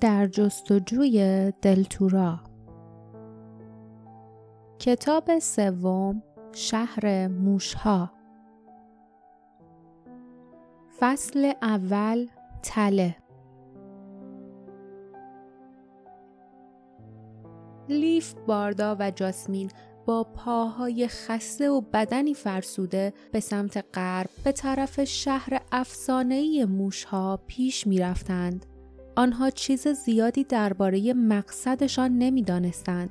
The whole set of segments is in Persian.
در جستجوی دلتورا. کتاب سوم شهر موشها. فصل اول تله. لیف باردا و جاسمین با پاهای خسته و بدنی فرسوده به سمت غرب به طرف شهر افسانه‌ای موشها پیش می رفتند. آنها چیز زیادی درباره مقصدشان نمی‌دانستند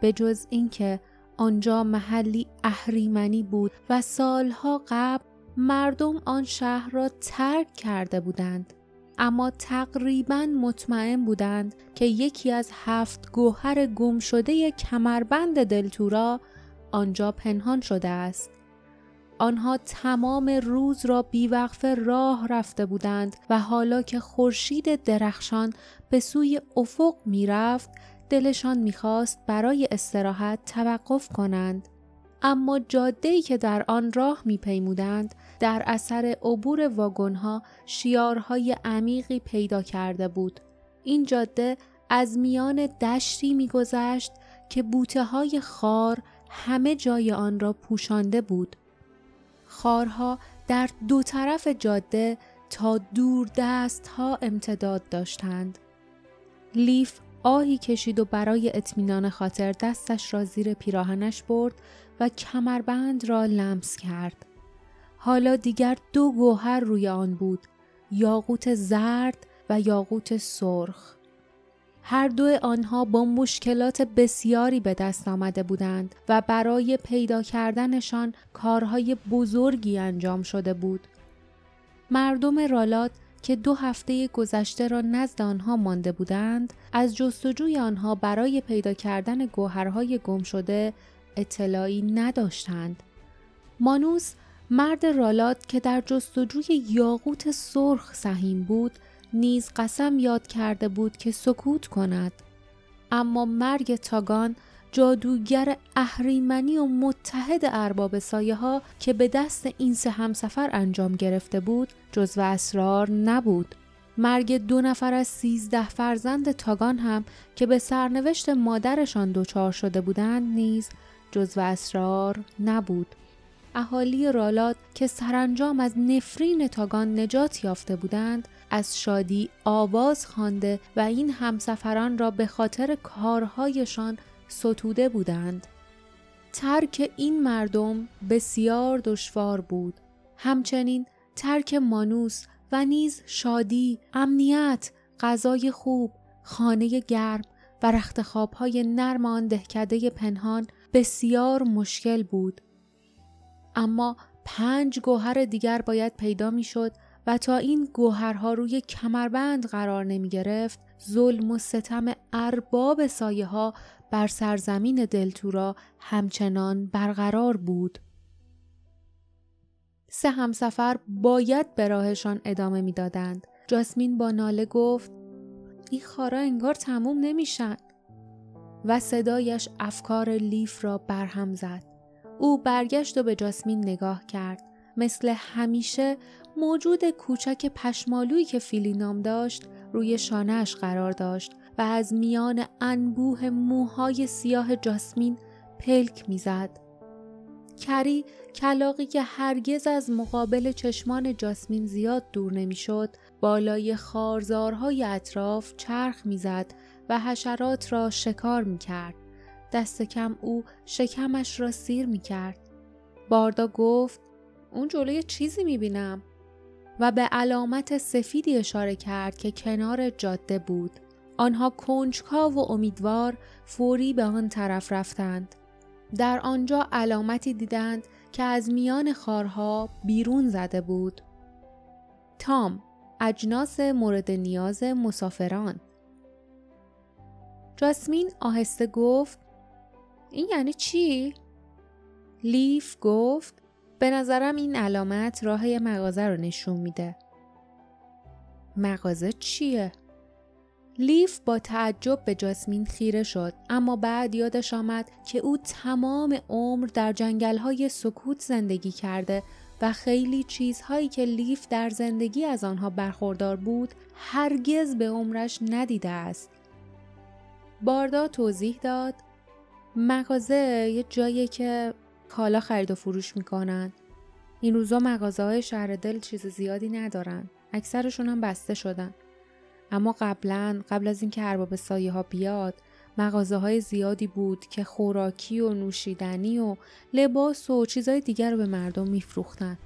به جز اینکه آنجا محلی اهریمنی بود و سالها قبل مردم آن شهر را ترک کرده بودند. اما تقریبا مطمئن بودند که یکی از هفت گوهر گم شده کمربند دلتورا آنجا پنهان شده است. آنها تمام روز را بیوقفه راه رفته بودند و حالا که خورشید درخشان به سوی افق می‌رفت دلشان می‌خواست برای استراحت توقف کنند. اما جاده‌ای که در آن راه میپیمودند در اثر عبور واگنها شیارهای عمیقی پیدا کرده بود. این جاده از میان دشتی میگذشت که بوته های خار همه جای آن را پوشانده بود. خارها در دو طرف جاده تا دور دست ها امتداد داشتند. لیف آهی کشید و برای اطمینان خاطر دستش را زیر پیراهنش برد و کمربند را لمس کرد. حالا دیگر دو گوهر روی آن بود، یاقوت زرد و یاقوت سرخ. هر دو آنها با مشکلات بسیاری به دست آمده بودند و برای پیدا کردنشان کارهای بزرگی انجام شده بود. مردم رالات که دو هفته گذشته را نزد آنها مانده بودند از جستجوی آنها برای پیدا کردن گوهرهای گم شده اطلاعی نداشتند. مانوس مرد رالات که در جستجوی یاقوت سرخ سهیم بود نیز قسم یاد کرده بود که سکوت کند. اما مرگ تاگان جادوگر اهریمنی و متحد ارباب سایه ها که به دست این سه همسفر انجام گرفته بود جزو اسرار نبود. مرگ دو نفر از سیزده فرزند تاگان هم که به سرنوشت مادرشان دچار شده بودند نیز جزو اسرار نبود. اهالی رالات که سرانجام از نفرین تاگان نجات یافته بودند از شادی آواز خوانده و این همسفران را به خاطر کارهایشان ستوده بودند. ترک این مردم بسیار دشوار بود. همچنین ترک مانوس و نیز شادی، امنیت، غذای خوب، خانه گرم و رخت خوابهای نرم آن دهکده پنهان بسیار مشکل بود. اما پنج گوهر دیگر باید پیدا می‌شد و تا این گوهرها روی کمربند قرار نمی گرفت ظلم و ستم ارباب سایه ها بر سرزمین دلتورا همچنان برقرار بود. سه همسفر باید به راهشان ادامه می‌دادند. جاسمین با ناله گفت این خارا انگار تموم نمیشن و صدایش افکار لیف را برهم زد. او برگشت و به جاسمین نگاه کرد. مثل همیشه موجود کوچک پشمالویی که فیلی نام داشت روی شانهش قرار داشت و از میان انبوه موهای سیاه جاسمین پلک می‌زد. کری کلاقی که هرگز از مقابل چشمان جاسمین زیاد دور نمی‌شد بالای خارزارهای اطراف چرخ می‌زد و حشرات را شکار می‌کرد. دست کم او شکمش را سیر می‌کرد. باردا گفت اون جلوی چیزی می‌بینم و به علامت سفیدی اشاره کرد که کنار جاده بود. آنها کنجکاو و امیدوار فوری به آن طرف رفتند. در آنجا علامتی دیدند که از میان خارها بیرون زده بود. تام اجناس مورد نیاز مسافران جاسمین آهسته گفت این یعنی چی؟ لیف گفت به نظرم این علامت راه مغازه رو نشون میده. مغازه چیه؟ لیف با تعجب به جاسمین خیره شد اما بعد یادش آمد که او تمام عمر در جنگل سکوت زندگی کرده و خیلی چیزهایی که لیف در زندگی از آنها برخوردار بود هرگز به عمرش ندیده است. باردا توضیح داد مغازه یه جایی که کالا خرید و فروش می‌کنن. این روزا مغازه های شهر دل چیز زیادی ندارن. اکثرشون هم بسته شدن. اما قبلا قبل از اینکه ارباب سایه ها بیاد مغازه های زیادی بود که خوراکی و نوشیدنی و لباس و چیزهای دیگر رو به مردم میفروختن.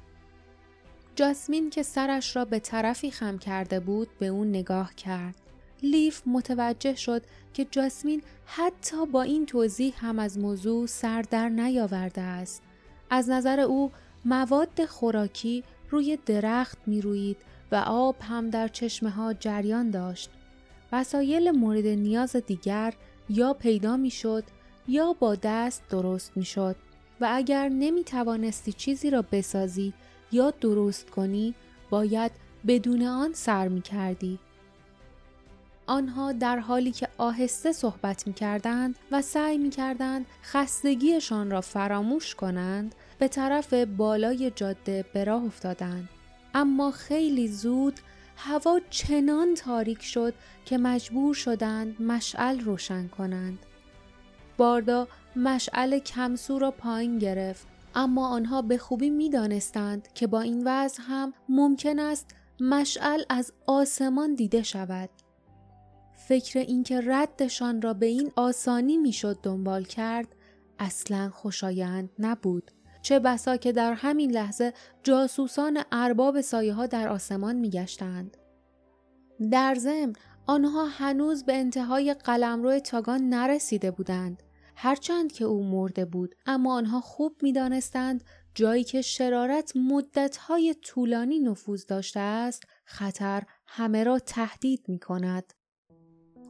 جاسمین که سرش را به طرفی خم کرده بود به اون نگاه کرد. لیف متوجه شد که جاسمین حتی با این توضیح هم از موضوع سر در نیاورده است. از نظر او مواد خوراکی روی درخت می روید و آب هم در چشمه ها جریان داشت. وسایل مورد نیاز دیگر یا پیدا می شد یا با دست درست می شد و اگر نمی توانستی چیزی را بسازی یا درست کنی باید بدون آن سر می کردی. آنها در حالی که آهسته صحبت می کردند و سعی می کردند خستگیشان را فراموش کنند به طرف بالای جاده به راه افتادند. اما خیلی زود هوا چنان تاریک شد که مجبور شدند مشعل روشن کنند. باردا مشعل کمسو را پایین گرفت اما آنها به خوبی می دانستند که با این وضع هم ممکن است مشعل از آسمان دیده شود. فکر اینکه ردشان را به این آسانی می‌شد دنبال کرد اصلا خوشایند نبود. چه بسا که در همین لحظه جاسوسان ارباب سایه ها در آسمان می گشتند. در ضمن آنها هنوز به انتهای قلمرو تاگان نرسیده بودند. هرچند که او مرده بود اما آنها خوب می دانستند جایی که شرارت مدتهای طولانی نفوذ داشته است خطر همه را تهدید می کند.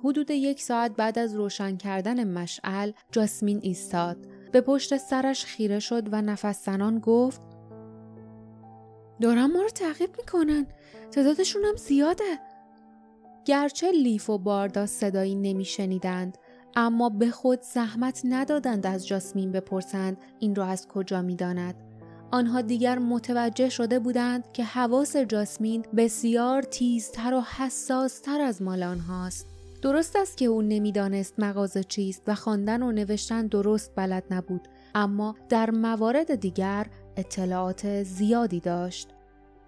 حدود یک ساعت بعد از روشن کردن مشعل جاسمین ایستاد. به پشت سرش خیره شد و نفس زنان گفت دارن ما رو تعقیب می‌کنن. تعدادشون هم زیاده. گرچه لیف و باردا صدایی نمیشنیدند اما به خود زحمت ندادند از جاسمین بپرسند این را از کجا می‌داند. آنها دیگر متوجه شده بودند که حواس جاسمین بسیار تیزتر و حساستر از مال آنهاست. درست است که او نمی‌دانست مغازه چیست و خواندن و نوشتن درست بلد نبود اما در موارد دیگر اطلاعات زیادی داشت.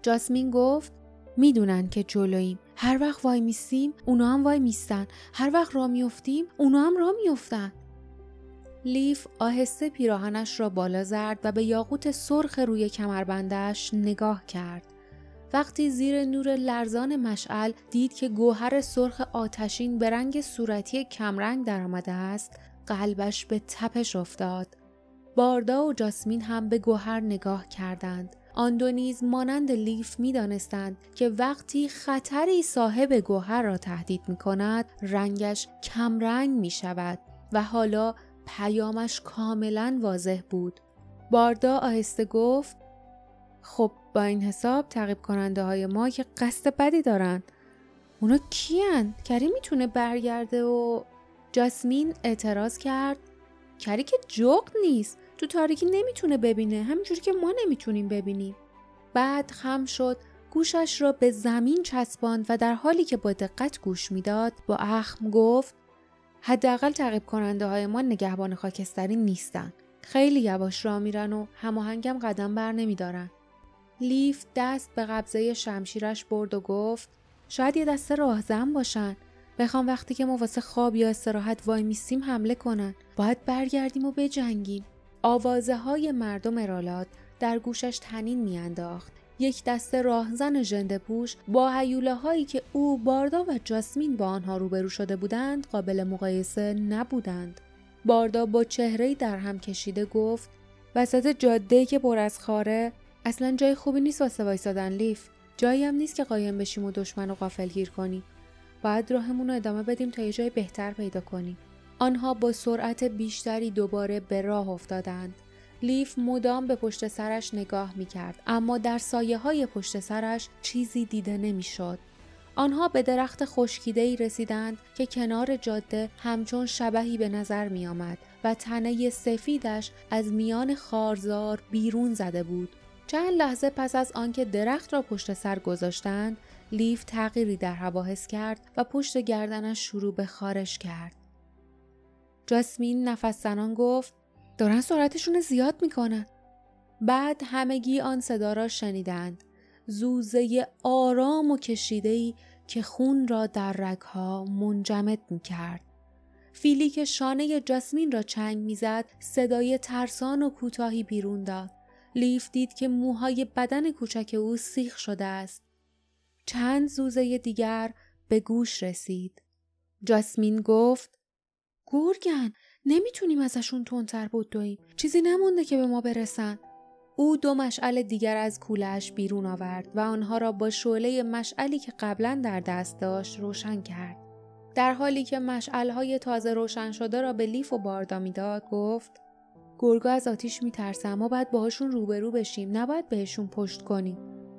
جاسمین گفت می‌دونن که جلوییم هر وقت وای میستیم اونا هم وای میستن. هر وقت را میفتیم اونا هم را میفتن لیف آهسته پیراهنش را بالا زد و به یاقوت سرخ روی کمربندش نگاه کرد. وقتی زیر نور لرزان مشعل دید که گوهر سرخ آتشین به رنگ صورتی کمرنگ درآمده است قلبش به تپش افتاد باردا و جاسمین هم به گوهر نگاه کردند آن دو نیز مانند لیف می دانستند که وقتی خطری صاحب گوهر را تهدید می کند رنگش کمرنگ می شود و حالا پیامش کاملا واضح بود. باردا آهسته گفت خب با این حساب تعقیب کننده های ما که قصد بدی دارن. اونا کیان؟ کری می‌تونه برگرده و جاسمین اعتراض کرد. کری که جغد نیست. تو تاریکی نمی‌تونه ببینه. همینجوری که ما نمی‌تونیم ببینیم. بعد خم شد. گوشش را به زمین چسباند و در حالی که با دقت گوش می‌داد با اخم گفت حداقل تعقیب کننده های ما نگهبان خاکستری نیستن. خیلی یواش را میرن و هماهنگم قدم بر نمیدارن. لیف دست به قبضه شمشیرش برد و گفت شاید یه دسته راهزن باشن. بخوام وقتی که ما واسه خواب یا استراحت وای میستیم حمله کنن. باید برگردیم و بجنگیم. آوازه های مردم ارالات در گوشش تنین میانداخت. یک دسته راهزن ژنده پوش با حیوله هایی که او باردا و جاسمین با آنها روبرو شده بودند قابل مقایسه نبودند. باردا با چهره در هم کشیده گفت وسط جاده که پر از خاره اصلا جای خوبی نیست واسه وایسادن لیف جایی هم نیست که قایم بشیم و دشمن رو غافل گیر کنیم باید راهمون رو ادامه بدیم تا یه جای بهتر پیدا کنیم آنها با سرعت بیشتری دوباره به راه افتادند لیف مدام به پشت سرش نگاه می کرد اما در سایه های پشت سرش چیزی دیده نمی شد. آنها به درخت خشکیده رسیدند که کنار جاده همچون شبهی به نظر می آمد و تنه سفیدش از میان خارزار بیرون زده بود. چند لحظه پس از آنکه درخت را پشت سر گذاشتند لیف تغییری در هوا حس کرد و پشت گردنش شروع به خارش کرد جاسمین نفس زنان گفت دارن سرعتشون زیاد می‌کنن بعد همگی آن صدا را شنیدند زوزه آرام و کشیدهی که خون را در رگها منجمد می کرد. فیلی که شانه جاسمین را چنگ می‌زد صدای ترسان و کوتاهی بیرون داد. لیف دید که موهای بدن کوچک او سیخ شده است. چند زوزه دیگر به گوش رسید. جاسمین گفت گرگن نمی‌تونیم ازشون تندتر بدویم. چیزی نمونده که به ما برسن. او دو مشعل دیگر از کولش بیرون آورد و آنها را با شعله مشعلی که قبلا در دست داشت روشن کرد. در حالی که مشعلهای تازه روشن شده را به لیف و باردا می‌داد گفت گرگا از آتیش میترسه ما باید باهاشون روبرو بشیم نباید بهشون پشت کنیم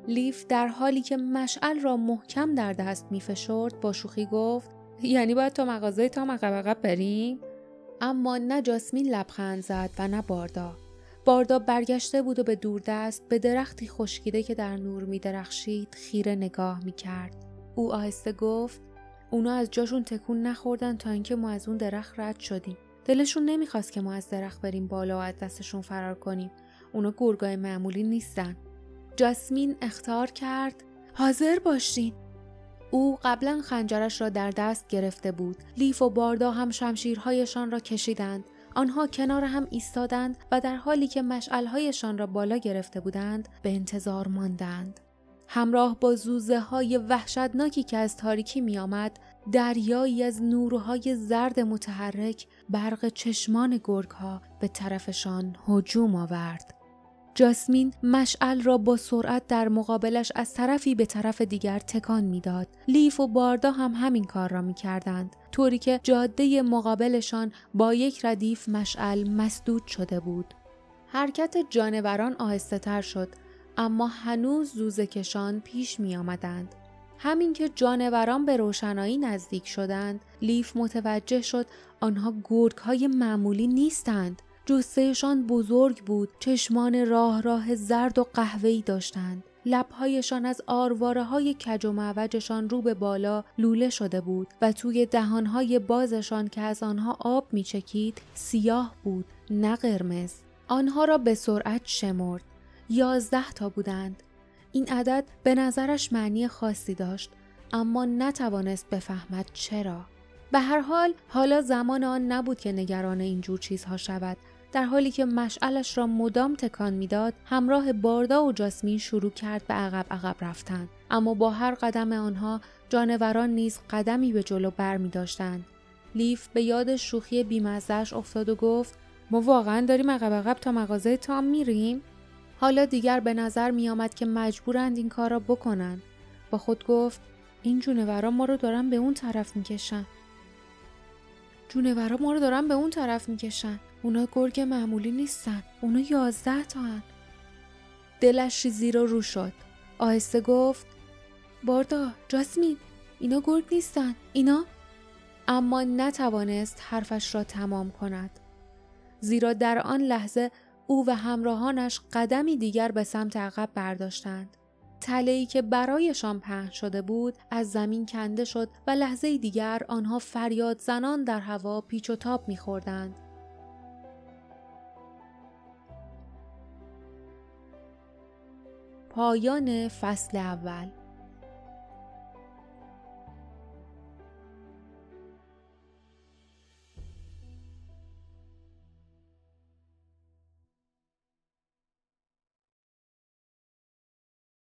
لیف در حالی که مشعل را محکم در دست میفشرد با شوخی گفت یعنی باید تا مغازه تا عقب بریم اما نه جاسمین لبخند زد و نه باردا باردا برگشته بود و به دوردست به درختی خشکیده که در نور می درخشید خیره نگاه می کرد. او آهسته گفت اونا از جاشون تکون نخوردن تا اینکه ما از اون درخت رد شدیم. دلشون نمی‌خواست که ما از درخت بریم بالا و از دستشون فرار کنیم. اونا گرگای معمولی نیستن. جاسمین اختار کرد حاضر باشین. او قبلا خنجرش را در دست گرفته بود. لیف و باردا هم شمشیرهایشان را کشیدند. آنها کنار هم ایستادند و در حالی که مشعلهایشان را بالا گرفته بودند به انتظار ماندند. همراه با زوزه های وحشتناکی که از تاریکی می آمد، دریایی از نورهای زرد متحرک برق چشمان گرگ ها به طرفشان هجوم آورد. جاسمین مشعل را با سرعت در مقابلش از طرفی به طرف دیگر تکان می‌داد. لیف و باردا هم همین کار را می‌کردند. طوری که جاده مقابلشان با یک ردیف مشعل مسدود شده بود. حرکت جانوران آهسته تر شد اما هنوز زوزکشان پیش می آمدند. همین که جانوران به روشنایی نزدیک شدند لیف متوجه شد آنها گرگ های معمولی نیستند. جسهشان بزرگ بود چشمان راه راه زرد و قهوه‌ای داشتند. لبهایشان از آرواره های کج و معوجشان رو به بالا لوله شده بود و توی دهانهای بازشان که از آنها آب میچکید سیاه بود نه قرمز. آنها را به سرعت شمرد. یازده تا بودند. این عدد به نظرش معنی خاصی داشت اما نتوانست بفهمد چرا. به هر حال حالا زمان آن نبود که نگران اینجور چیزها شود. در حالی که مشعلش را مدام تکان می‌داد همراه باردا و جاسمین شروع کرد به عقب عقب رفتن. اما با هر قدم آنها جانوران نیز قدمی به جلو بر می داشتند. لیف به یاد شوخی بیمزدش افتاد و گفت ما واقعا داریم عقب عقب تا مغازه تام میریم؟ حالا دیگر به نظر می آمد که مجبورند این کار را بکنند. با خود گفت این جونوران ما رو دارن به اون طرف می‌کشن. جونورا ما رو دارن به اون طرف می‌کشن. اونا گرگ معمولی نیستن. اونا یازده تا هن. دلش رو رو شد. آهسته گفت باردا جاسمین اینا گرگ نیستن. اینا؟ اما نتوانست حرفش را تمام کند. زیرا در آن لحظه او و همراهانش قدمی دیگر به سمت عقب برداشتند تلهی که برایشان پهن شده بود از زمین کنده شد و لحظه دیگر آنها فریاد زنان در هوا پیچ و تاب میخوردند. پایان فصل اول